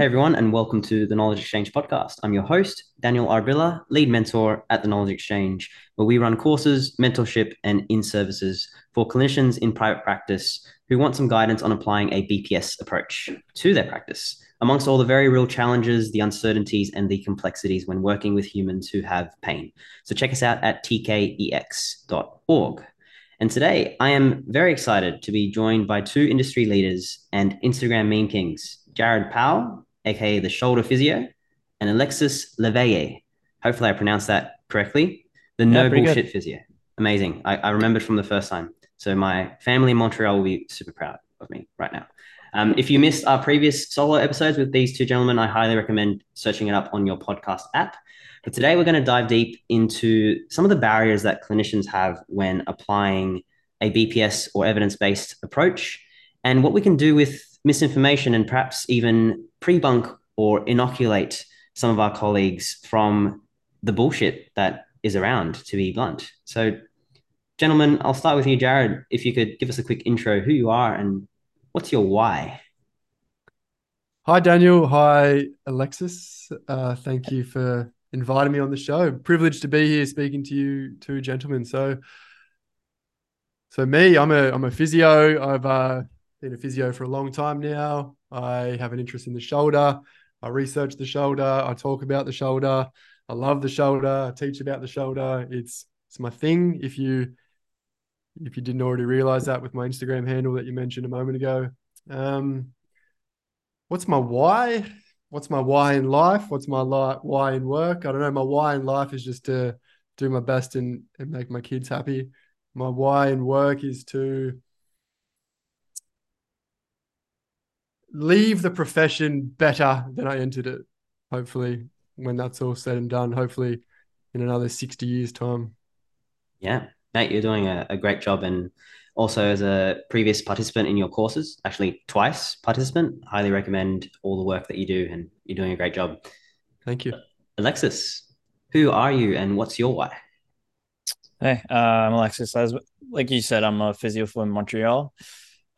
Hey everyone, and welcome to the Knowledge Exchange podcast. I'm your host, Daniel Arbilla, lead mentor at the Knowledge Exchange, where we run courses, mentorship, and in services for clinicians in private practice who want some guidance on applying a BPS approach to their practice, amongst all the very real challenges, the uncertainties, and the complexities when working with humans who have pain. So check us out at tkex.org. And today I am very excited to be joined by two industry leaders and Instagram meme kings, Jared Powell aka the shoulder physio, and Alexis Léveillé. Hopefully, I pronounced that correctly. The yeah, no bullshit good. physio. Amazing. I, I remembered from the first time. So my family in Montreal will be super proud of me right now. Um, if you missed our previous solo episodes with these two gentlemen, I highly recommend searching it up on your podcast app. But today we're going to dive deep into some of the barriers that clinicians have when applying a BPS or evidence based approach and what we can do with misinformation and perhaps even pre-bunk or inoculate some of our colleagues from the bullshit that is around, to be blunt. So, gentlemen, I'll start with you, Jared. If you could give us a quick intro, who you are and what's your why? Hi, Daniel. Hi, Alexis. Uh, thank you for inviting me on the show. Privileged to be here speaking to you two gentlemen. So, so me, I'm a I'm a physio. I've uh, been a physio for a long time now. I have an interest in the shoulder. I research the shoulder. I talk about the shoulder. I love the shoulder. I teach about the shoulder. It's it's my thing. If you if you didn't already realize that with my Instagram handle that you mentioned a moment ago. Um, what's my why? What's my why in life? What's my li- why in work? I don't know. My why in life is just to do my best and, and make my kids happy. My why in work is to leave the profession better than I entered it. Hopefully, when that's all said and done, hopefully in another 60 years' time. Yeah, mate, you're doing a, a great job. And also, as a previous participant in your courses, actually twice participant, highly recommend all the work that you do. And you're doing a great job. Thank you. Alexis, who are you and what's your why? Hey, uh, I'm Alexis. As like you said, I'm a physio from Montreal.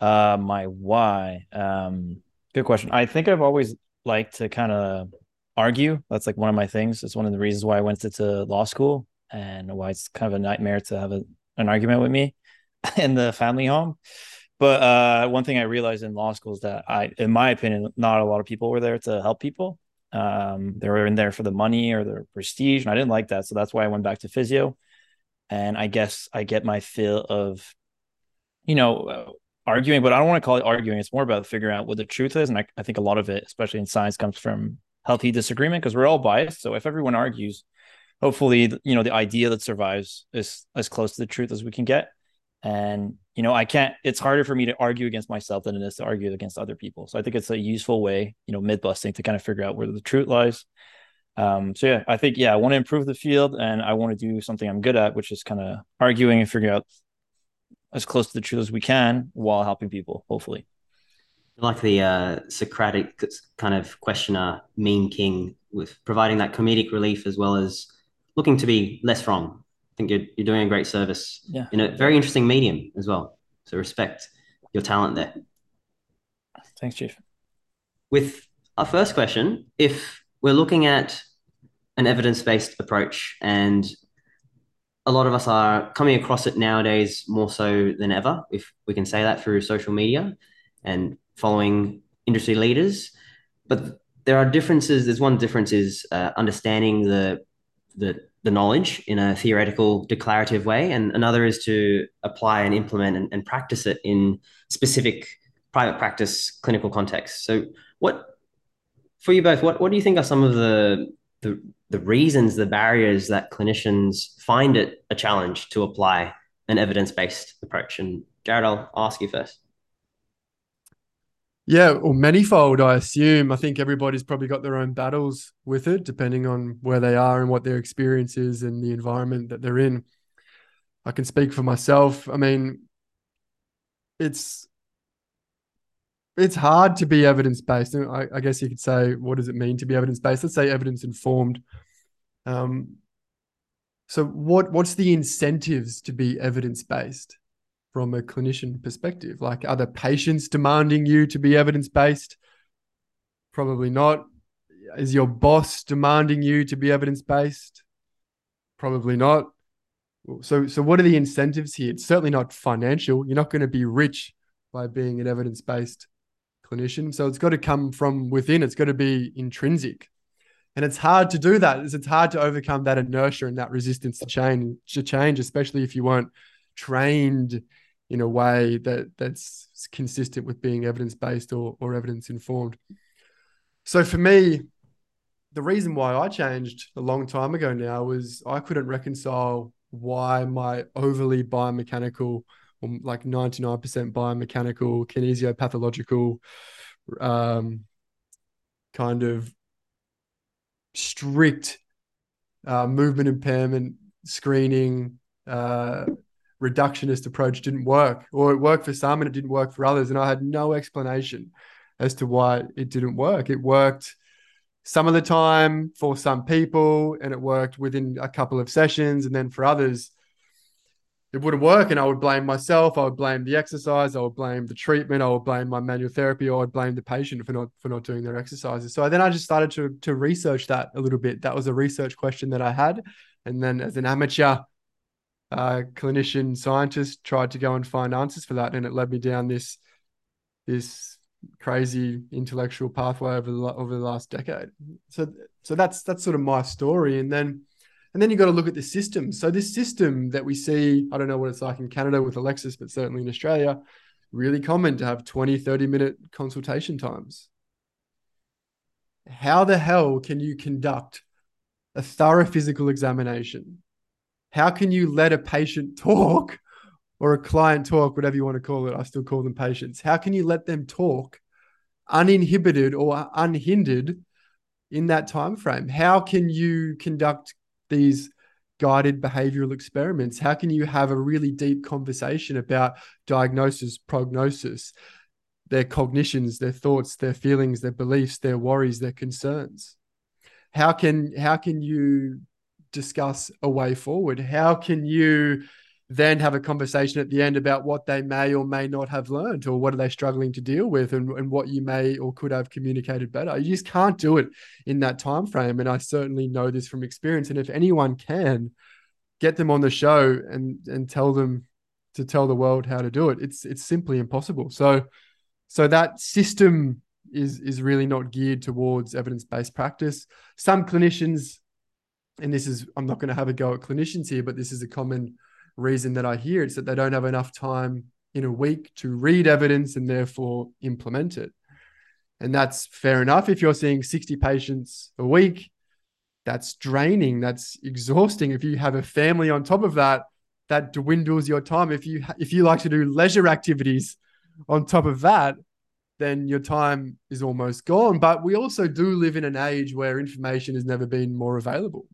Uh, my why. Um, good question. I think I've always liked to kind of argue. That's like one of my things. It's one of the reasons why I went to law school and why it's kind of a nightmare to have a, an argument with me in the family home. But uh, one thing I realized in law school is that I, in my opinion, not a lot of people were there to help people. Um, they were in there for the money or the prestige, and I didn't like that. So that's why I went back to physio. And I guess I get my feel of, you know, arguing, but I don't want to call it arguing. It's more about figuring out what the truth is. And I, I think a lot of it, especially in science, comes from healthy disagreement because we're all biased. So if everyone argues, hopefully, you know, the idea that survives is as close to the truth as we can get. And, you know, I can't, it's harder for me to argue against myself than it is to argue against other people. So I think it's a useful way, you know, myth busting to kind of figure out where the truth lies. Um, so yeah, I think, yeah, I want to improve the field and I want to do something I'm good at, which is kind of arguing and figuring out as close to the truth as we can while helping people, hopefully. Like the uh, Socratic kind of questioner, meme king, with providing that comedic relief as well as looking to be less wrong. I think you're, you're doing a great service yeah. in a very interesting medium as well. So respect your talent there. Thanks, Chief. With our first question, if we're looking at an evidence based approach and a lot of us are coming across it nowadays more so than ever, if we can say that through social media and following industry leaders. But there are differences. There's one difference is uh, understanding the, the the knowledge in a theoretical, declarative way, and another is to apply and implement and, and practice it in specific private practice clinical contexts. So, what for you both? What what do you think are some of the the the reasons, the barriers that clinicians find it a challenge to apply an evidence based approach. And Jared, I'll ask you first. Yeah, or manifold, I assume. I think everybody's probably got their own battles with it, depending on where they are and what their experience is and the environment that they're in. I can speak for myself. I mean, it's it's hard to be evidence based. I, I, guess you could say, what does it mean to be evidence based? Let's say evidence informed. Um, so, what what's the incentives to be evidence based from a clinician perspective? Like, are the patients demanding you to be evidence based? Probably not. Is your boss demanding you to be evidence based? Probably not. So, so what are the incentives here? It's certainly not financial. You're not going to be rich by being an evidence based clinician. So it's got to come from within. It's got to be intrinsic, and it's hard to do that. It's hard to overcome that inertia and that resistance to change. To change, especially if you weren't trained in a way that that's consistent with being evidence based or, or evidence informed. So for me, the reason why I changed a long time ago now was I couldn't reconcile why my overly biomechanical, like 99% biomechanical, kinesiopathological, um, kind of strict uh, movement impairment screening, uh, reductionist approach didn't work, or it worked for some and it didn't work for others. And I had no explanation as to why it didn't work. It worked some of the time for some people, and it worked within a couple of sessions. And then for others, it wouldn't work. And I would blame myself. I would blame the exercise. I would blame the treatment. I would blame my manual therapy. Or I would blame the patient for not for not doing their exercises. So then I just started to to research that a little bit. That was a research question that I had. And then as an amateur uh, clinician scientist, tried to go and find answers for that, and it led me down this this crazy intellectual pathway over the over the last decade. So so that's that's sort of my story, and then and then you've got to look at the system. So this system that we see, I don't know what it's like in Canada with Alexis, but certainly in Australia, really common to have 20, 30 minute consultation times. How the hell can you conduct a thorough physical examination? How can you let a patient talk or a client talk, whatever you want to call it. I still call them patients. How can you let them talk uninhibited or unhindered in that time frame? How can you conduct these guided behavioral experiments? How can you have a really deep conversation about diagnosis, prognosis, their cognitions, their thoughts, their feelings, their beliefs, their worries, their concerns? How can how can you discuss a way forward? How can you then have a conversation at the end about what they may or may not have learned or what are they struggling to deal with and, and what you may or could have communicated better. You just can't do it in that time frame and i certainly know this from experience. And if anyone can get them on the show and and tell them to tell the world how to do it. It's it's simply impossible. So so that system is is really not geared towards evidence-based practice. Some clinicians and this is i'm not going to have a go at clinicians here but this is a common reason that I hear. It's that they don't have enough time in a week to read evidence and therefore implement it. And that's fair enough. If you're seeing 60 patients a week, that's draining, that's exhausting. If you have a family on top of that, that dwindles your time. If you if you like to do leisure activities on top of that, then your time is almost gone. But we also do live in an age where information has never been more available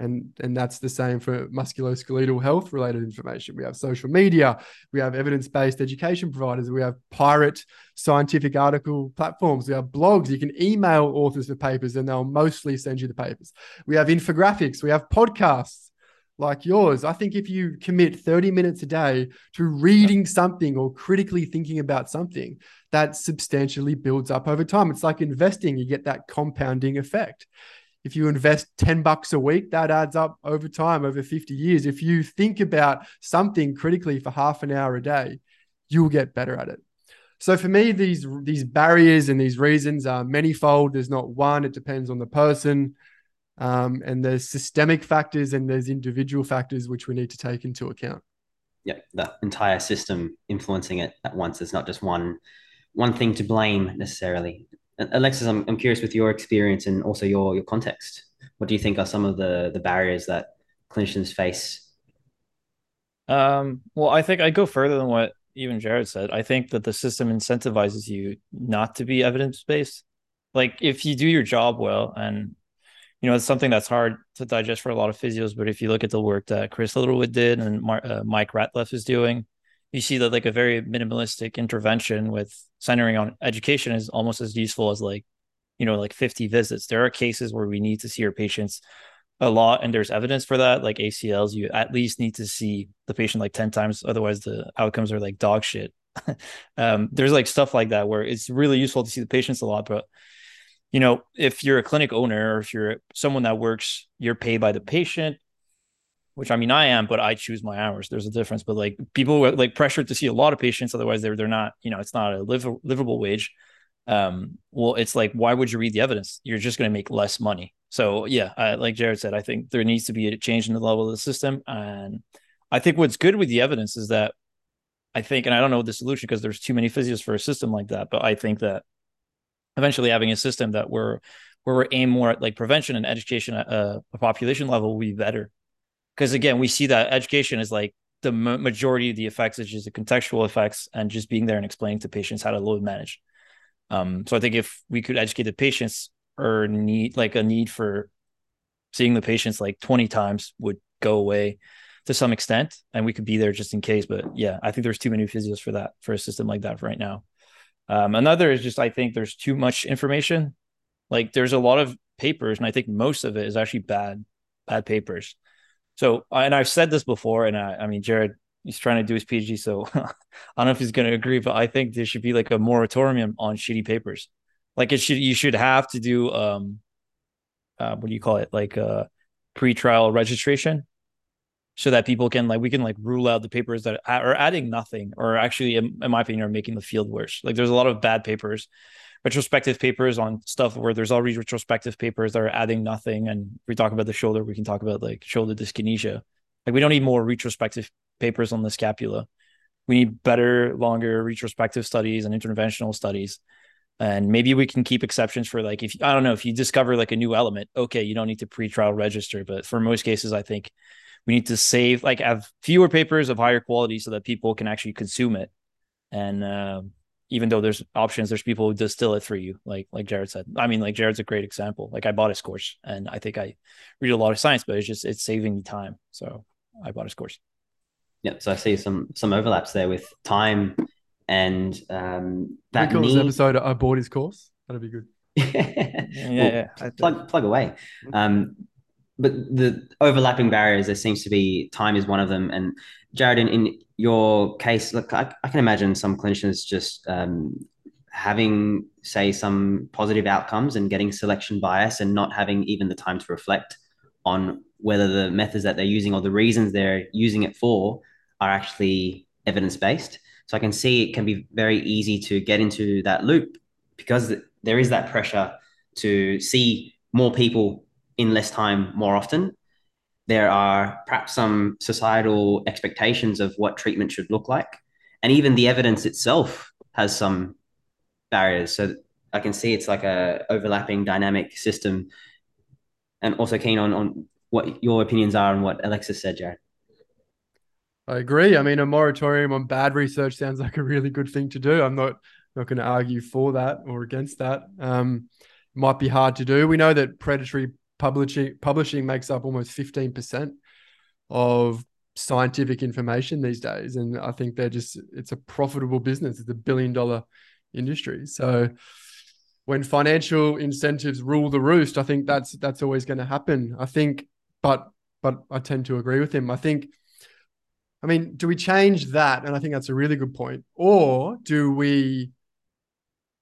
and and that's the same for musculoskeletal health related information. We have social media we have evidence-based education providers we have pirate scientific article platforms we have blogs. You can email authors for papers and they'll mostly send you the papers. We have infographics we have podcasts like yours. I think if you commit 30 minutes a day to reading something or critically thinking about something that substantially builds up over time. It's like investing you get that compounding effect if you invest 10 bucks a week, that adds up over time, over 50 years. If you think about something critically for half an hour a day, you'll get better at it. So for me, these these barriers and these reasons are manyfold. There's not one. It depends on the person, um, and there's systemic factors and there's individual factors which we need to take into account. Yeah, the entire system influencing it at once. It's not just one one thing to blame necessarily. Alexis, I'm, I'm curious with your experience and also your your context. What do you think are some of the the barriers that clinicians face? Um, well, I think I go further than what even Jared said. I think that the system incentivizes you not to be evidence based. Like if you do your job well, and you know it's something that's hard to digest for a lot of physios. But if you look at the work that Chris Littlewood did and Mar- uh, Mike Ratliff is doing, you see that like a very minimalistic intervention with centering on education is almost as useful as like you know like 50 visits. There are cases where we need to see our patients a lot and there's evidence for that like acls you at least need to see the patient like 10 times otherwise the outcomes are like dog shit. Um, there's like stuff like that where it's really useful to see the patients a lot but you know, if you're a clinic owner or if you're someone that works, you're paid by the patient, which I mean I am, but I choose my hours. There's a difference. But like people are like pressured to see a lot of patients, otherwise they're they're not, you know, it's not a live, livable wage. Um, well, it's like why would you read the evidence? You're just going to make less money. So yeah, I, like Jared said, I think there needs to be a change in the level of the system, and I think what's good with the evidence is that I think, and I don't know the solution because there's too many physios for a system like that, but I think that eventually having a system that we're where we're aim more at like prevention and education at a, a population level will be better. Because again, we see that education is like the majority of the effects is just the contextual effects and just being there and explaining to patients how to load manage. Um, so I think if we could educate the patients or need like a need for seeing the patients like 20 times would go away to some extent and we could be there just in case. But yeah, I think there's too many physios for that for a system like that right now. Um, another is just I think there's too much information. Like there's a lot of papers, and I think most of it is actually bad, bad papers. So, and I've said this before, and I, I mean, Jared, he's trying to do his PhD, so I don't know if he's going to agree, but I think there should be like a moratorium on shitty papers. Like it should, you should have to do, um, uh, what do you call it? Like uh, pre-trial registration so that people can like we can like rule out the papers that are adding nothing or actually in, in, my opinion are making the field worse like there's a lot of bad papers retrospective papers on stuff where there's already retrospective papers that are adding nothing. And we talk about the shoulder we can talk about like shoulder dyskinesia. Like we don't need more retrospective papers on the scapula. We need better longer retrospective studies and interventional studies. And maybe we can keep exceptions for like if i don't know if you discover like a new element okay you don't need to pre-trial register. But for most cases i think we need to save like have fewer papers of higher quality so that people can actually consume it. And uh, even though there's options there's people who distill it for you like like jared said. I mean like jared's a great example. Like i bought his course and i think i read a lot of science but it's just it's saving me time. So i bought his course. Yeah so i see some some overlaps there with time and um that we need... episode i bought his course. That'd be good. Yeah, yeah, well, plug plug away. Um but the overlapping barriers there seems to be time is one of them. And jared in, in your case look I, I, can imagine some clinicians just um, having say some positive outcomes and getting selection bias and not having even the time to reflect on whether the methods that they're using or the reasons they're using it for are actually evidence based so i can see it can be very easy to get into that loop because there is that pressure to see more people in less time more often. There are perhaps some societal expectations of what treatment should look like. And even the evidence itself has some barriers. So I can see it's like a overlapping dynamic system. And also keen on, on what your opinions are on what Alexis said, Jared. I agree. I mean, a moratorium on bad research sounds like a really good thing to do. I'm not not going to argue for that or against that. Um, might be hard to do. We know that predatory publishing publishing makes up almost 15% of scientific information these days. And i think they're just it's a profitable business. It's a billion dollar industry. So when financial incentives rule the roost i think that's that's always going to happen. I think but but i tend to agree with him. I think i mean do we change that? And i think that's a really good point. Or do we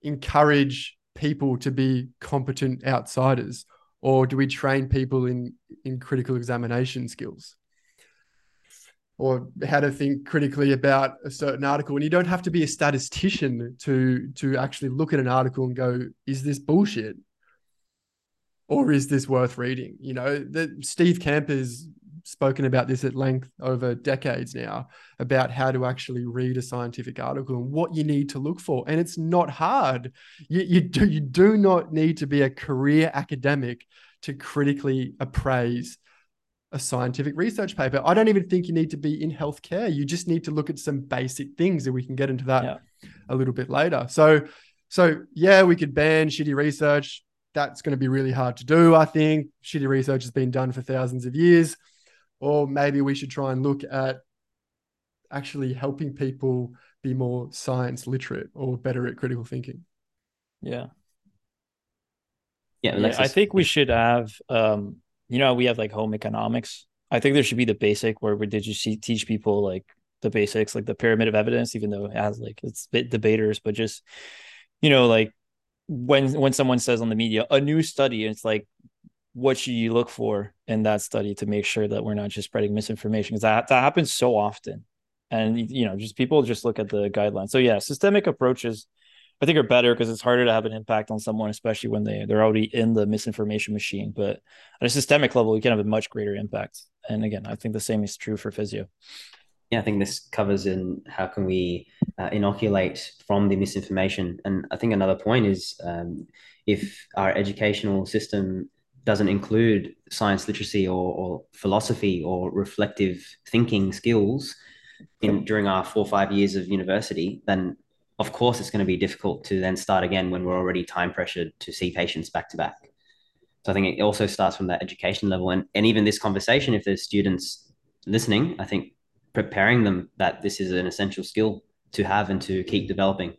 encourage people to be competent outsiders or do we train people in in critical examination skills? Or how to think critically about a certain article and you don't have to be a statistician to to actually look at an article and go is this bullshit? Or is this worth reading? You know that steve Kamper has spoken about this at length over decades now about how to actually read a scientific article and what you need to look for and it's not hard you, you do you do not need to be a career academic to critically appraise a scientific research paper. I don't even think you need to be in healthcare. You just need to look at some basic things, and we can get into that yeah. a little bit later. So, so yeah, we could ban shitty research. That's going to be really hard to do. I think shitty research has been done for thousands of years, or maybe we should try and look at actually helping people be more science literate or better at critical thinking. Yeah, yeah, yeah I think we should have, um, you know, we have like home economics. I think there should be the basic where we did you see teach people like the basics, like the pyramid of evidence, even though it has like it's bit debaters, but just you know, like when when someone says on the media a new study, it's like what should you look for in that study to make sure that we're not just spreading misinformation? Because that, that happens so often. And you know just people just look at the guidelines. So yeah systemic approaches i think are better because it's harder to have an impact on someone especially when they they're already in the misinformation machine. But at a systemic level you can have a much greater impact. And again i think the same is true for physio. Yeah i think this covers in how can we uh, inoculate from the misinformation. And i think another point is um, if our educational system doesn't include science literacy or, or philosophy or reflective thinking skills in during our four or five years of university, then of course it's going to be difficult to then start again when we're already time pressured to see patients back to back. So I think it also starts from that education level. And, and even this conversation, if there's students listening, I think preparing them that this is an essential skill to have and to keep developing.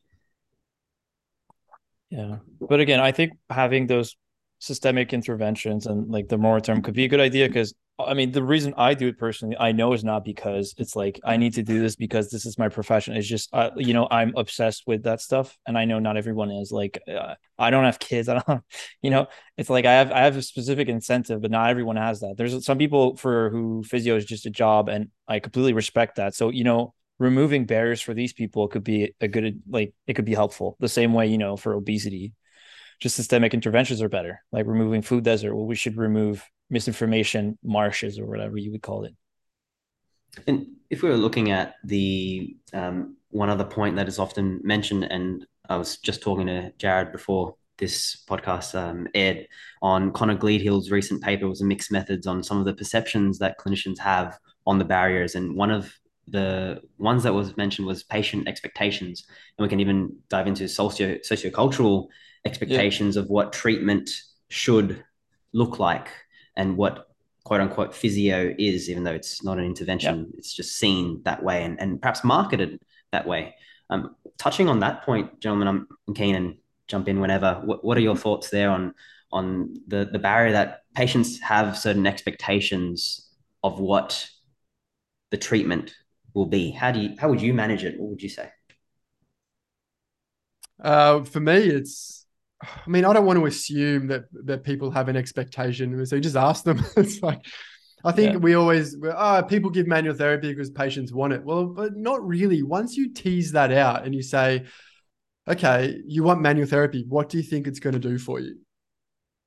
Yeah. But again, I think having those systemic interventions and like the moratorium could be a good idea because I mean the reason I do it personally I know is not because it's like I need to do this because this is my profession. It's just uh, you know I'm obsessed with that stuff and I know not everyone is like uh, I don't have kids I don't you know? It's like I have I have a specific incentive but not everyone has that. There's some people for who physio is just a job and I completely respect that. So you know removing barriers for these people could be a good like it could be helpful. The same way you know for obesity just systemic interventions are better, like removing food desert. Well, we should remove misinformation marshes or whatever you would call it. And if we were looking at the um, one other point that is often mentioned, and I was just talking to Jared before this podcast um, aired on Connor Gleadhill's recent paper was a mixed methods on some of the perceptions that clinicians have on the barriers. And one of the ones that was mentioned was patient expectations. And we can even dive into socio sociocultural expectations yeah. of what treatment should look like and what quote unquote physio is, even though it's not an intervention, yeah. it's just seen that way and, and perhaps marketed that way. Um, touching on that point, gentlemen, I'm keen and jump in whenever. What, what are your thoughts there on on the the barrier that patients have certain expectations of what the treatment will be? How do you how would you manage it? What would you say? Uh, for me, it's I mean, I don't want to assume that that people have an expectation, so you just ask them. it's like I think yeah. we always oh, people give manual therapy because patients want it. Well, but not really. Once you tease that out and you say, okay, you want manual therapy, what do you think it's going to do for you?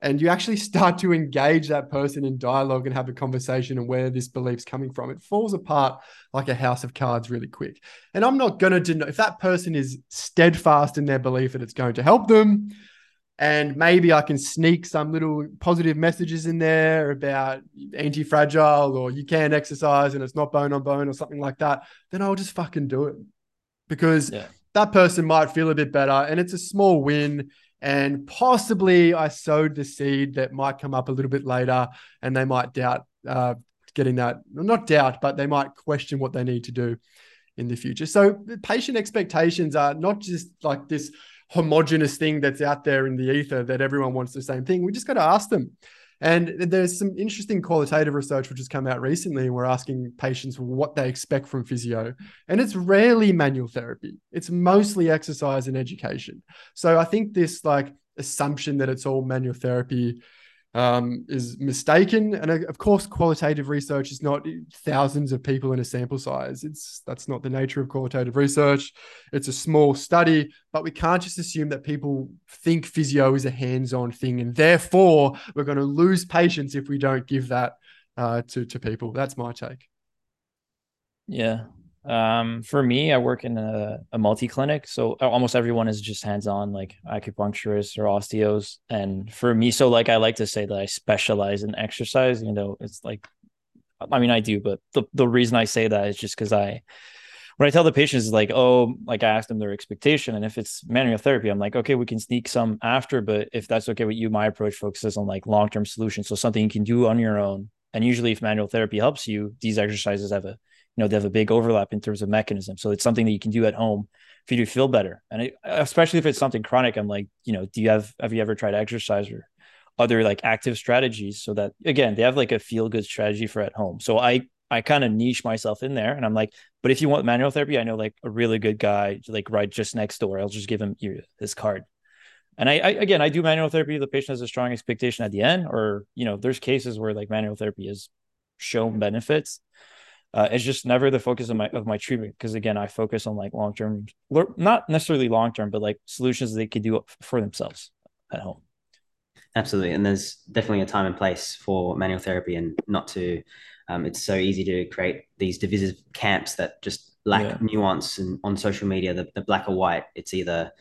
And you actually start to engage that person in dialogue and have a conversation and where this belief's coming from. It falls apart like a house of cards really quick. And I'm not going to deny if that person is steadfast in their belief that it's going to help them and maybe I can sneak some little positive messages in there about anti fragile or you can exercise and it's not bone on bone or something like that, then I'll just fucking do it because yeah. that person might feel a bit better and it's a small win. And possibly I sowed the seed that might come up a little bit later and they might doubt uh, getting that, not doubt, but they might question what they need to do in the future. So patient expectations are not just like this homogenous thing that's out there in the ether that everyone wants the same thing. We just got to ask them. And there's some interesting qualitative research which has come out recently. We're asking patients what they expect from physio. And it's rarely manual therapy, it's mostly exercise and education. So I think this like assumption that it's all manual therapy um, is mistaken. And uh, of course, qualitative research is not thousands of people in a sample size. It's that's not the nature of qualitative research. It's a small study, but we can't just assume that people think physio is a hands-on thing, and therefore we're going to lose patients if we don't give that uh, to to people. That's my take. Yeah, um, for me, I work in a, a multi clinic, so almost everyone is just hands on, like acupuncturists or osteos. And for me, so like I like to say that I specialize in exercise. You know, it's like, I mean, I do, but the the reason I say that is just because I, when I tell the patients, is like, oh, like I ask them their expectation, and if it's manual therapy, I'm like, okay, we can sneak some after, but if that's okay with you, my approach focuses on like long term solutions, so something you can do on your own. And usually, if manual therapy helps you, these exercises have a know they have a big overlap in terms of mechanism. So it's something that you can do at home if you feel better. And it, especially if it's something chronic i'm like you know do you have have you ever tried exercise or other like active strategies so that again they have like a feel good strategy for at home. So i i kind of niche myself in there and i'm like but if you want manual therapy i know like a really good guy like right just next door. I'll just give him his card. And I, I, again i do manual therapy the patient has a strong expectation at the end or you know there's cases where like manual therapy has shown benefits uh, it's just never the focus of my of my treatment because again i focus on like long term not necessarily long term but like solutions they could do for themselves at home. Absolutely and there's definitely a time and place for manual therapy and not to um, it's so easy to create these divisive camps that just lack yeah. nuance and on social media the, the black or white it's either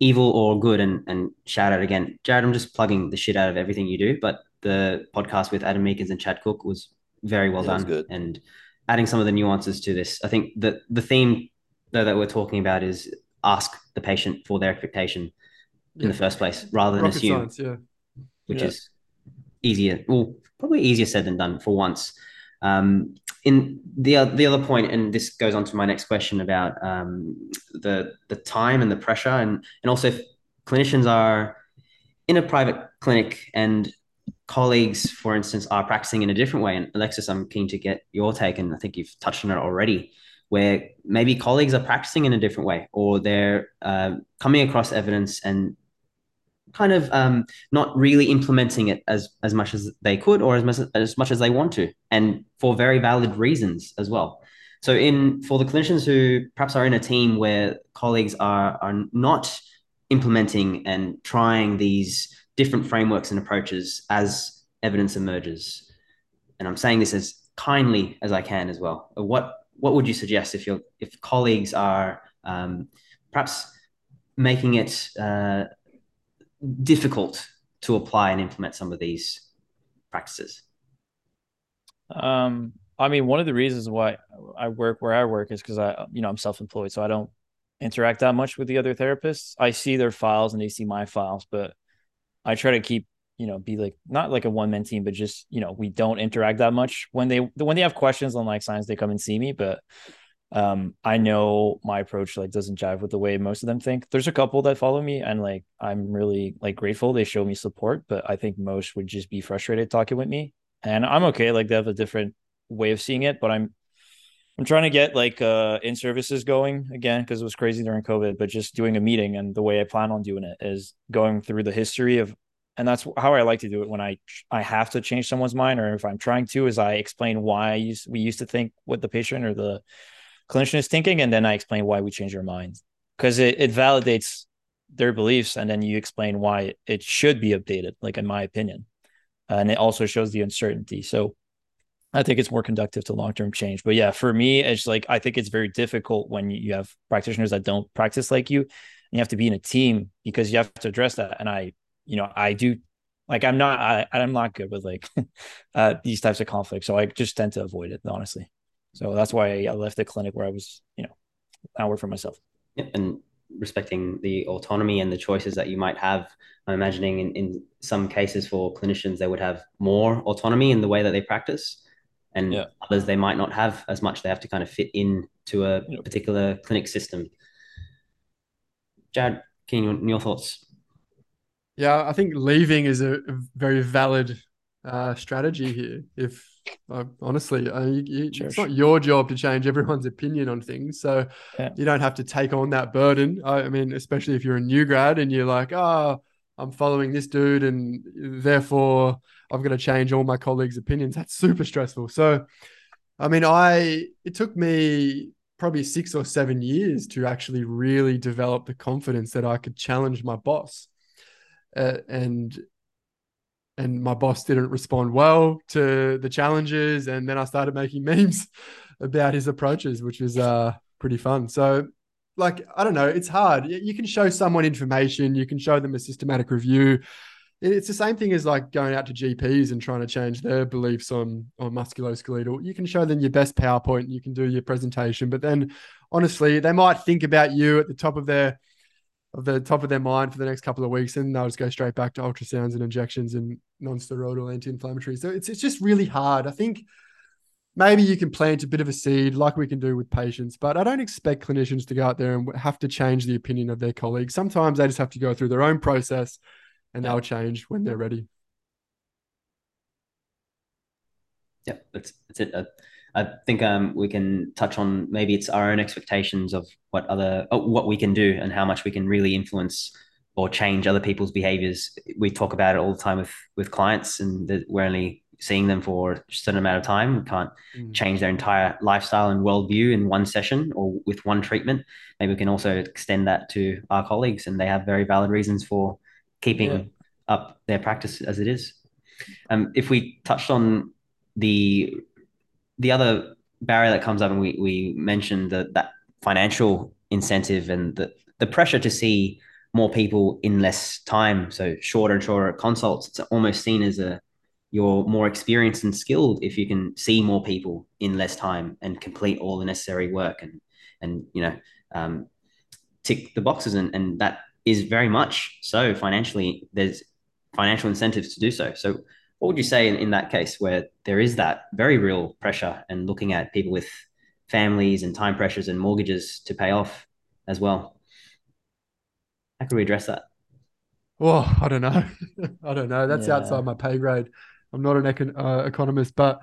evil or good and and shout out again. Jared i'm just plugging the shit out of everything you do but the podcast with adam meakins and chad cook was very well yeah, done and adding some of the nuances to this. I think that the theme though that we're talking about is ask the patient for their expectation in the first place rather than Rocket assume science, yeah. which is easier well probably easier said than done for once. Um, in the the other point, and this goes on to my next question about um, the the time and the pressure, and and also if clinicians are in a private clinic and colleagues, for instance, are practicing in a different way. And Alexis, I'm keen to get your take, and I think you've touched on it already, where maybe colleagues are practicing in a different way, or they're uh, coming across evidence and kind of um, not really implementing it as as much as they could or as much as much as they want to, and for very valid reasons as well. So, in for the clinicians who perhaps are in a team where colleagues are are not implementing and trying these different frameworks and approaches as evidence emerges, and I'm saying this as kindly as I can as well. What what would you suggest if your if colleagues are um, perhaps making it uh, difficult to apply and implement some of these practices? Um, I mean, one of the reasons why I work where I work is because I, you know, I'm self-employed, so I don't interact that much with the other therapists. I see their files and they see my files, but I try to keep, you know, be like not like a one-man team, but just you know, we don't interact that much. When they when they have questions on like science, they come and see me, but um i know my approach like doesn't jive with the way most of them think there's a couple that follow me and like i'm really like grateful they show me support but i think most would just be frustrated talking with me and i'm okay like they have a different way of seeing it but i'm i'm trying to get like uh in services going again because it was crazy during covid but just doing a meeting and the way i plan on doing it is going through the history of and that's how I like to do it when I I have to change someone's mind or if I'm trying to is I explain why we used to think with the patient or the clinician is thinking, and then I explain why we change our minds because it, it validates their beliefs, and then you explain why it should be updated, like in my opinion, and it also shows the uncertainty. So I think it's more conductive to long term change. But yeah, for me, it's like I think it's very difficult when you have practitioners that don't practice like you, and you have to be in a team because you have to address that. And I, you know, I do like I'm not I I'm not good with like uh, these types of conflicts, so I just tend to avoid it honestly. So that's why I left the clinic where I was, you know, I work for myself. Yep. And respecting the autonomy and the choices that you might have. I'm imagining in, in some cases for clinicians, they would have more autonomy in the way that they practice. And yeah. others, they might not have as much. They have to kind of fit in to a yep. particular clinic system. Jared, can you, your thoughts? Yeah, I think leaving is a very valid uh, strategy here. If uh, honestly, uh, you, you, it's not your job to change everyone's opinion on things, so yeah. you don't have to take on that burden. I, I, mean, especially if you're a new grad and you're like, oh, I'm following this dude, and therefore I'm going to change all my colleagues' opinions. That's super stressful. So, I mean, I it took me probably six or seven years to actually really develop the confidence that I could challenge my boss. Uh, and and my boss didn't respond well to the challenges and then i started making memes about his approaches which was uh, pretty fun so like i don't know it's hard you can show someone information you can show them a systematic review it's the same thing as like going out to gps and trying to change their beliefs on on musculoskeletal you can show them your best powerpoint you can do your presentation but then honestly they might think about you at the top of their of the top of their mind for the next couple of weeks, and they'll just go straight back to ultrasounds and injections and non-steroidal anti-inflammatories. So it's it's just really hard. I think maybe you can plant a bit of a seed like we can do with patients, but I don't expect clinicians to go out there and have to change the opinion of their colleagues. Sometimes they just have to go through their own process, and they'll change when they're ready. Yeah, that's that's it. Uh, I think um, we can touch on maybe it's our own expectations of what other oh, what we can do and how much we can really influence or change other people's behaviors. We talk about it all the time with with clients, and that we're only seeing them for a certain amount of time. We can't mm. change their entire lifestyle and worldview in one session or with one treatment. Maybe we can also extend that to our colleagues, and they have very valid reasons for keeping yeah. up their practice as it is. Um, if we touched on the the other barrier that comes up, and we we mentioned that that financial incentive and the the pressure to see more people in less time, so shorter and shorter consults. It's almost seen as a you're more experienced and skilled if you can see more people in less time and complete all the necessary work and and you know um, tick the boxes. And and that is very much so financially there's financial incentives to do so. So what would you say in, in that case where there is that very real pressure and looking at people with families and time pressures and mortgages to pay off as well? How can we address that? Well i don't know. I don't know. That's yeah. outside my pay grade i'm not an econ- uh, economist but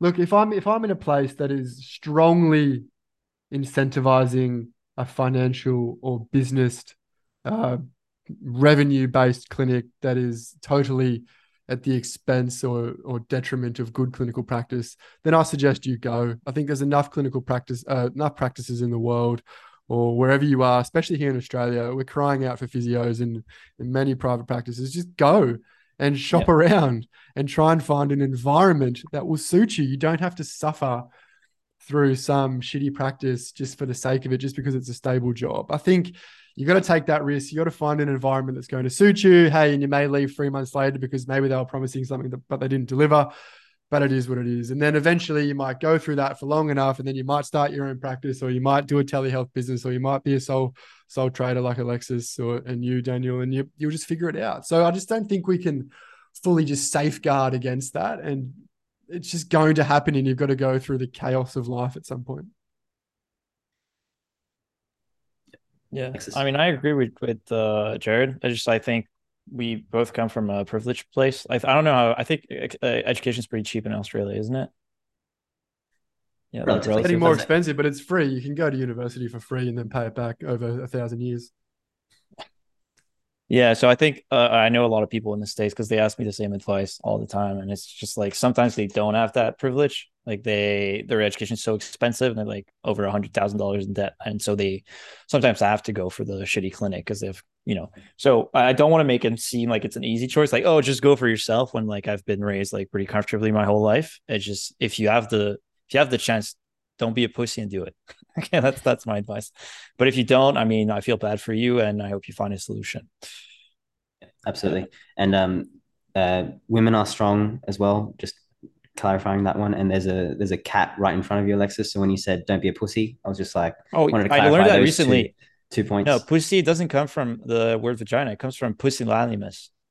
look if i'm if i'm in a place that is strongly incentivizing a financial or business uh, revenue based clinic that is totally at the expense or or detriment of good clinical practice, then I suggest you go. I think there's enough clinical practice, uh, enough practices in the world, or wherever you are, especially here in Australia. We're crying out for physios in in many private practices. Just go and shop around and try and find an environment that will suit you. You don't have to suffer through some shitty practice just for the sake of it, just because it's a stable job. I think you've got to take that risk. You've got to find an environment that's going to suit you. Hey, and you may leave three months later because maybe they were promising something, that, but they didn't deliver. But it is what it is. And then eventually you might go through that for long enough, and then you might start your own practice, or you might do a telehealth business, or you might be a sole sole trader like Alexis or and you, Daniel, and you you'll just figure it out. So I just don't think we can fully just safeguard against that. And it's just going to happen, and you've got to go through the chaos of life at some point. Yeah, I mean, I agree with with uh, Jared. I just I think we both come from a privileged place. I, I don't know how. I think uh, education is pretty cheap in Australia, isn't it? Yeah, it's getting more expensive, but it's free. You can go to university for free and then pay it back over a thousand years. Yeah, so I think uh, I know a lot of people in the states because they ask me the same advice all the time, and it's just like sometimes they don't have that privilege. Like they their education is so expensive, and they're like over a hundred thousand dollars in debt, and so they sometimes have to go for the shitty clinic because they've you know. So I don't want to make it seem like it's an easy choice, like oh just go for yourself. When like I've been raised like pretty comfortably my whole life, it's just if you have the if you have the chance, don't be a pussy and do it. okay, that's that's my advice. But if you don't, I mean, I feel bad for you, and I hope you find a solution. Absolutely, and um, uh, women are strong as well. Just clarifying that one. And there's a there's a cat right in front of you, Alexis. So when you said "don't be a pussy," I was just like, "Oh, I learned that recently." Two, two, points. No, pussy doesn't come from the word vagina. It comes from pussy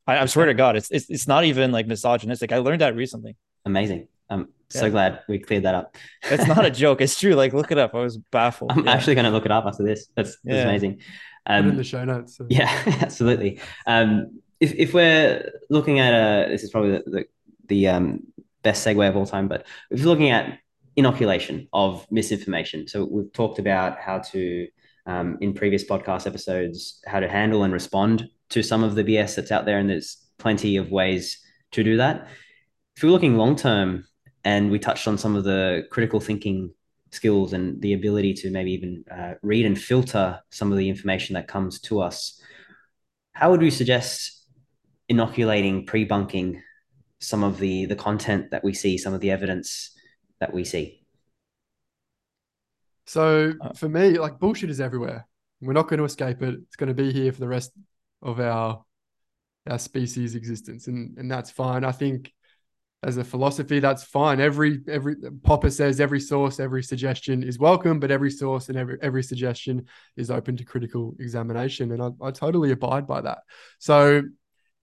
I, I swear to God, it's, it's it's not even like misogynistic. I learned that recently. Amazing. I'm so yeah. glad we cleared that up. it's not a joke. It's true. Like, look it up. I was baffled. I'm yeah. actually going to look it up after this. That's, that's yeah. amazing. Um, Put in the show notes. So. Yeah, absolutely. Um, if, if we're looking at a, this is probably the, the, the um, best segue of all time, but if you're looking at inoculation of misinformation, so we've talked about how to, um, in previous podcast episodes, how to handle and respond to some of the BS that's out there, and there's plenty of ways to do that. If you're looking long term, and we touched on some of the critical thinking skills and the ability to maybe even uh, read and filter some of the information that comes to us. How would we suggest inoculating pre-bunking some of the the content that we see, some of the evidence that we see? So uh, for me, like bullshit is everywhere. We're not going to escape it. It's going to be here for the rest of our our species existence, and and that's fine. I think as a philosophy, that's fine. Every every Popper says every source, every suggestion is welcome, but every source and every every suggestion is open to critical examination, and I, I totally abide by that. So,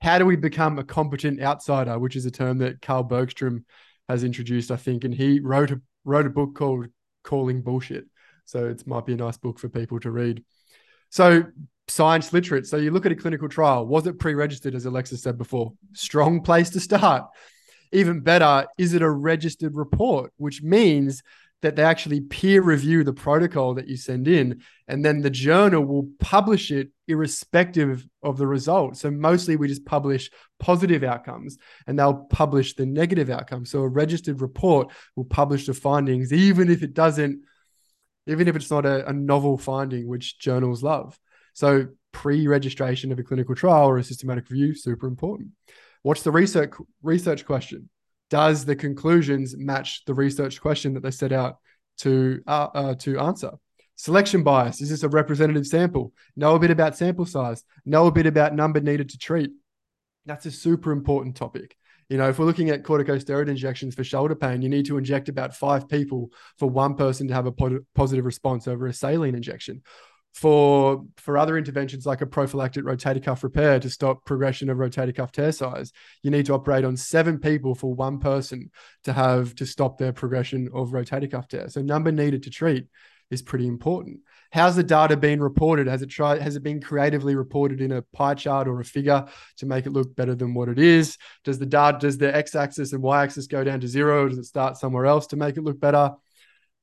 how do we become a competent outsider, which is a term that Carl Bergstrom has introduced, I think, and he wrote a wrote a book called Calling Bullshit. So it might be a nice book for people to read. So science literate. So you look at a clinical trial. Was it pre-registered, as Alexis said before? Strong place to start even better, is it a registered report? Which means that they actually peer review the protocol that you send in, and then the journal will publish it irrespective of the result. So mostly we just publish positive outcomes and they'll publish the negative outcomes. So a registered report will publish the findings, even if it doesn't, even if it's not a, a novel finding, which journals love. So pre-registration of a clinical trial or a systematic review, super important. What's the research research question? does the conclusions match the research question that they set out to uh, uh, to answer? Selection bias is this a representative sample? Know a bit about sample size. Know a bit about number needed to treat. That's a super important topic. You know, if we're looking at corticosteroid injections for shoulder pain, you need to inject about five people for one person to have a positive response over a saline injection for for other interventions like a prophylactic rotator cuff repair to stop progression of rotator cuff tear size you need to operate on seven people for one person to have to stop their progression of rotator cuff tear. So number needed to treat is pretty important. How's the data been reported? Has it tried has it been creatively reported in a pie chart or a figure to make it look better than what it is? Does the data does the x-axis and y-axis go down to zero? Does it start somewhere else to make it look better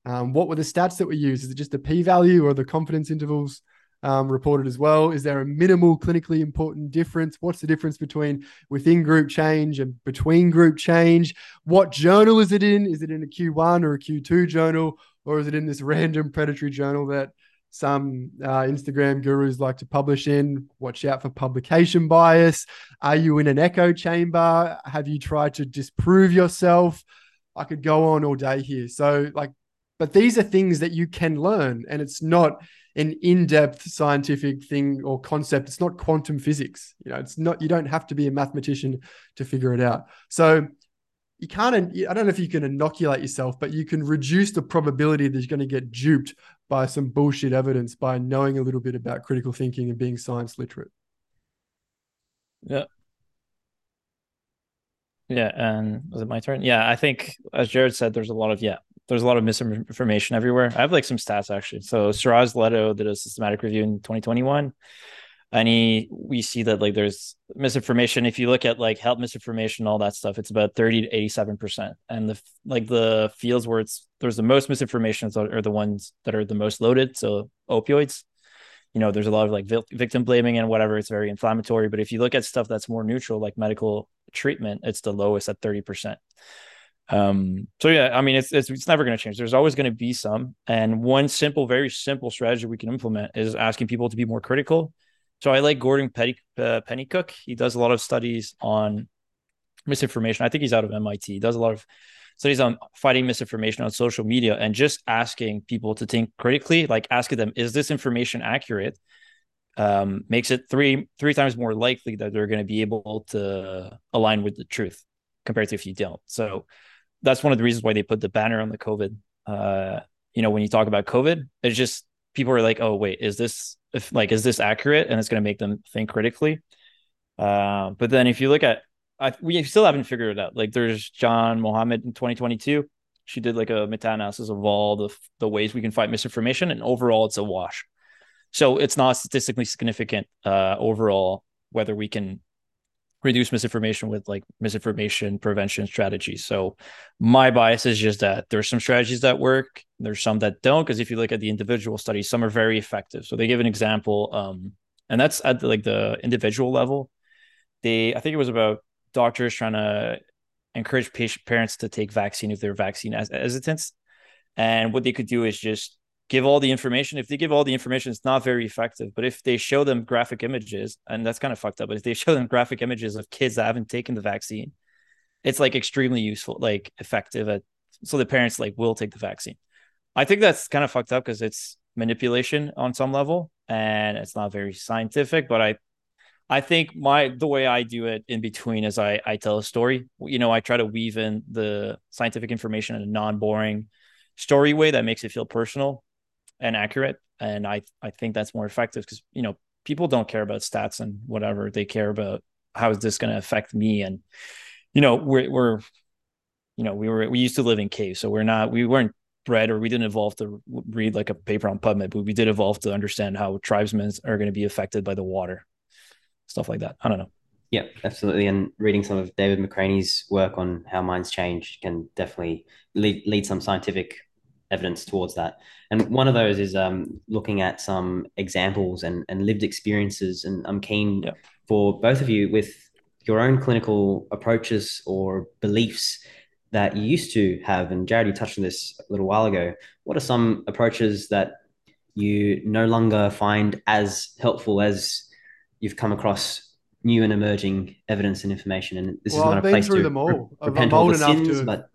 um, what were the stats that were used? Is it just the p-value or the confidence intervals um, reported as well? Is there a minimal clinically important difference? What's the difference between within group change and between group change? What journal is it in? Is it in a Q1 or a Q2 journal, or is it in this random predatory journal that some uh, Instagram gurus like to publish in. Watch out for publication bias. Are you in an echo chamber? Have you tried to disprove yourself? I could go on all day here. So, like, but these are things that you can learn, and it's not an in-depth scientific thing or concept. It's not quantum physics. You know, it's not. You don't have to be a mathematician to figure it out. So you can't. I don't know if you can inoculate yourself, but you can reduce the probability that you're going to get duped by some bullshit evidence by knowing a little bit about critical thinking and being science literate. Yeah. Yeah, and was it my turn? Yeah, I think as Jared said, there's a lot of yeah, there's a lot of misinformation everywhere. I have like some stats actually. So Suarez-Lledo did a systematic review in 2021. And he, we see that like there's misinformation. If you look at like health misinformation, all that stuff, it's about 30 to 87%. And the like the fields where it's there's the most misinformation are the ones that are the most loaded. So opioids, you know, there's a lot of like victim blaming and whatever. It's very inflammatory. But if you look at stuff that's more neutral, like medical treatment, it's the lowest at 30%. Um, so yeah, I mean, it's it's, it's never going to change. There's always going to be some, and one simple, very simple strategy we can implement is asking people to be more critical. So I like Gordon Petty, uh, Pennycook. He does a lot of studies on misinformation. I think he's out of MIT. He does a lot of studies on fighting misinformation on social media and just asking people to think critically, like asking them, is this information accurate? Um, makes it three three times more likely that they're going to be able to align with the truth compared to if you don't. So that's one of the reasons why they put the banner on the COVID. Uh, you know, when you talk about COVID, it's just people are like, oh wait, is this if like is this accurate? And it's going to make them think critically. Uh, but then if you look at, I, we still haven't figured it out. Like there's Janmohamed in 2022. She did like a meta-analysis of all the the ways we can fight misinformation, and overall, it's a wash. So it's not statistically significant uh, overall whether we can reduce misinformation with like misinformation prevention strategies. So my bias is just that there's some strategies that work, there's some that don't. Because if you look at the individual studies, some are very effective. So they give an example, um, and that's at the, like the individual level. They, I think it was about doctors trying to encourage patient parents to take vaccine if they're vaccine as hesitant. And what they could do is just give all the information. If they give all the information, it's not very effective. But if they show them graphic images, and that's kind of fucked up, but if they show them graphic images of kids that haven't taken the vaccine, it's like extremely useful, like effective at so the parents like will take the vaccine. I think that's kind of fucked up because it's manipulation on some level and it's not very scientific, but I I think my the way I do it in between is I I tell a story. You know, I try to weave in the scientific information in a non-boring story way that makes it feel personal and accurate. And I I think that's more effective because you know people don't care about stats and whatever they care about how is this going to affect me and you know we're we're you know we were we used to live in caves so we're not we weren't bred or we didn't evolve to read like a paper on PubMed but we did evolve to understand how tribesmen are going to be affected by the water stuff like that I don't know yeah, absolutely. And reading some of David McRaney's work on how minds change can definitely lead, lead some scientific evidence towards that. And one of those is um, looking at some examples and, and lived experiences. And I'm keen yeah. for both of you with your own clinical approaches or beliefs that you used to have. And Jared, you touched on this a little while ago. What are some approaches that you no longer find as helpful as you've come across new and emerging evidence and information? And this well, is not I've a place through to them all. repent I'm all the sins, to, but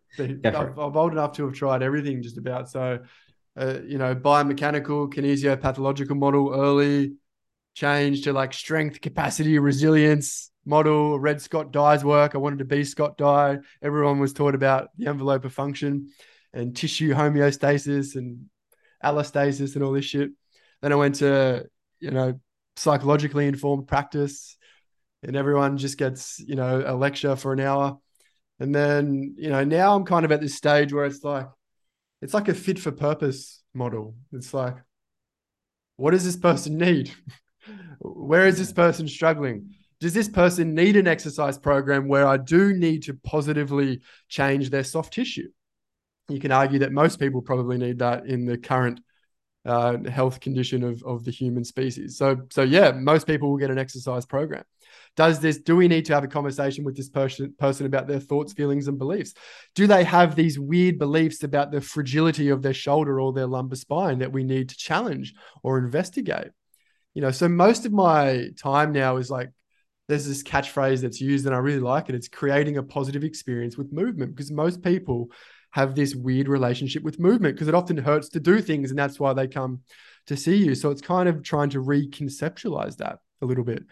I'm, old enough to have tried everything just about. So, uh, you know, biomechanical, kinesiopathological model early, change to like strength, capacity, resilience model. Read Scott Dye's work. I wanted to be Scott Dye. Everyone was taught about the envelope of function and tissue homeostasis and allostasis and all this shit. Then I went to, you know, psychologically informed practice and everyone just gets, you know, a lecture for an hour and then, you know, now I'm kind of at this stage where it's like, it's like a fit for purpose model. It's like, what does this person need? where is this person struggling? Does this person need an exercise program where I do need to positively change their soft tissue? You can argue that most people probably need that in the current uh, health condition of, of the human species. So, so yeah, most people will get an exercise program. Does this, do we need to have a conversation with this person, person about their thoughts, feelings, and beliefs? Do they have these weird beliefs about the fragility of their shoulder or their lumbar spine that we need to challenge or investigate? You know, so most of my time now is like, there's this catchphrase that's used and I really like it. It's creating a positive experience with movement because most people have this weird relationship with movement because it often hurts to do things and that's why they come to see you. So it's kind of trying to reconceptualize that a little bit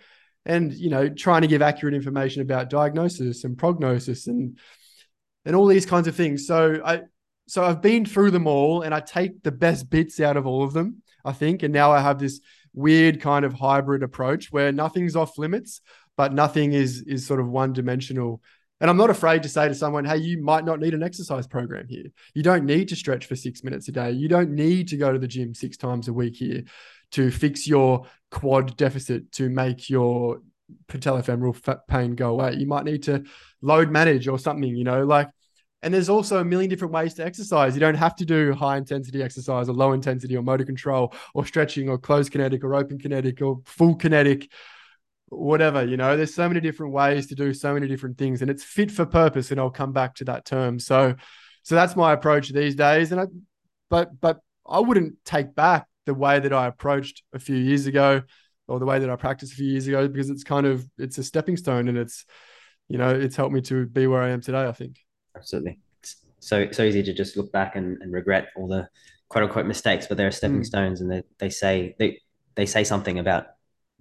and you know trying to give accurate information about diagnosis and prognosis and and all these kinds of things. So i so i've been through them all and i take the best bits out of all of them i think. And now i have this weird kind of hybrid approach where nothing's off limits but nothing is is sort of one dimensional and i'm not afraid to say to someone hey you might not need an exercise program here. You don't need to stretch for 6 minutes a day. You don't need to go to the gym 6 times a week here to fix your quad deficit to make your patellofemoral pain go away. You might need to load manage or something, you know, like, and there's also a million different ways to exercise. You don't have to do high intensity exercise or low intensity or motor control or stretching or closed kinetic or open kinetic or full kinetic, whatever, you know, there's so many different ways to do so many different things and it's fit for purpose. And I'll come back to that term. So, so that's my approach these days. And I, but, but I wouldn't take back the way that I approached a few years ago or the way that I practiced a few years ago because it's kind of it's a stepping stone and it's you know it's helped me to be where I am today I think. Absolutely. It's so so easy to just look back and, and regret all the quote unquote mistakes but they're stepping mm. stones and they, they say they they say something about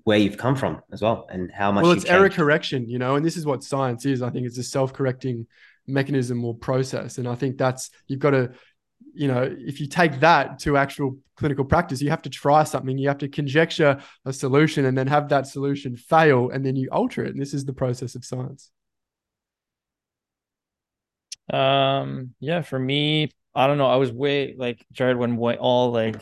where you've come from as well and how much well it's error correction you know and this is what science is. I think it's a self-correcting mechanism or process. And I think that's you've got to you know, if you take that to actual clinical practice, you have to try something, you have to conjecture a solution and then have that solution fail and then you alter it. And this is the process of science. Um, yeah, for me, I don't know. I was way like Jared went way all like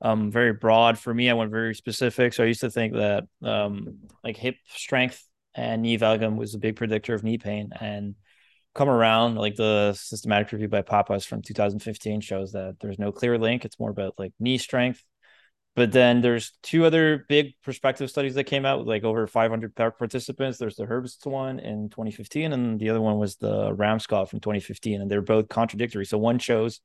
um very broad. For me, I went very specific. So I used to think that um like hip strength and knee valgum was a big predictor of knee pain. And come around. Like the systematic review by Pappas from 2015 shows that there's no clear link. It's more about like knee strength. But then there's two other big prospective studies that came out with like over 500 participants. There's the Herbst one in 2015, and the other one was the Ramskov from 2015, and they're both contradictory. So one shows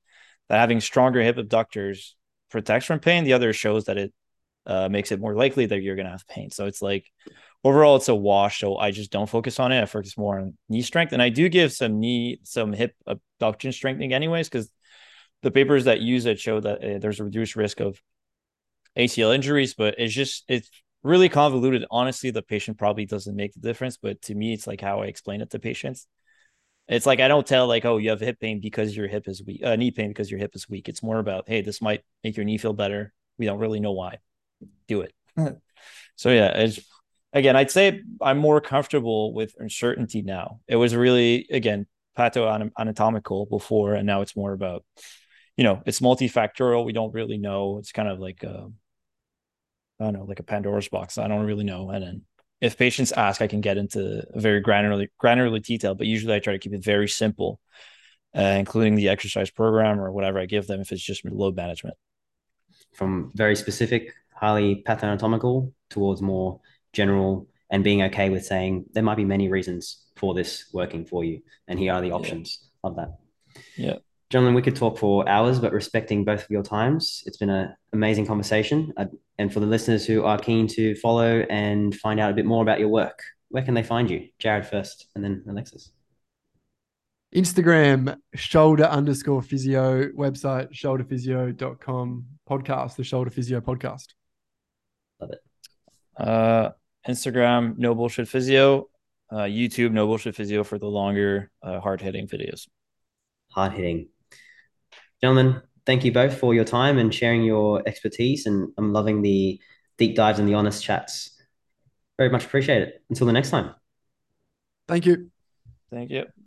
that having stronger hip abductors protects from pain. The other shows that it uh, makes it more likely that you're going to have pain. So it's like overall it's a wash. So I just don't focus on it. I focus more on knee strength, and I do give some knee, some hip abduction strengthening, anyways, because the papers that use it show that uh, there's a reduced risk of ACL injuries. But it's just it's really convoluted. Honestly, the patient probably doesn't make the difference, but to me, it's like how I explain it to patients. It's like I don't tell like, oh, you have hip pain because your hip is weak, uh, knee pain because your hip is weak. It's more about, hey, this might make your knee feel better. We don't really know why. Do it. so yeah, it's again, I'd say I'm more comfortable with uncertainty now. It was really again patho anatomical before, and now it's more about you know it's multifactorial. We don't really know. It's kind of like I don't know, like a Pandora's box. I don't really know. And then if patients ask, I can get into very granularly granularly detail, but usually I try to keep it very simple. uh, including the exercise program or whatever I give them if it's just load management. From very specific, highly pathanatomical towards more general and being okay with saying there might be many reasons for this working for you. And here are the options yeah. of that. Yeah. Gentlemen, we could talk for hours, but respecting both of your times, it's been an amazing conversation. And for the listeners who are keen to follow and find out a bit more about your work, where can they find you? Jared first, and then Alexis. Instagram, shoulder underscore physio, website, shoulderphysio.com, podcast, the Shoulder Physio podcast. Love it. Uh, Instagram, no bullshit physio. Uh, YouTube, no bullshit physio for the longer, uh, hard hitting videos. Hard hitting. Gentlemen, thank you both for your time and sharing your expertise. And I'm loving the deep dives and the honest chats. Very much appreciate it. Until the next time. Thank you. Thank you.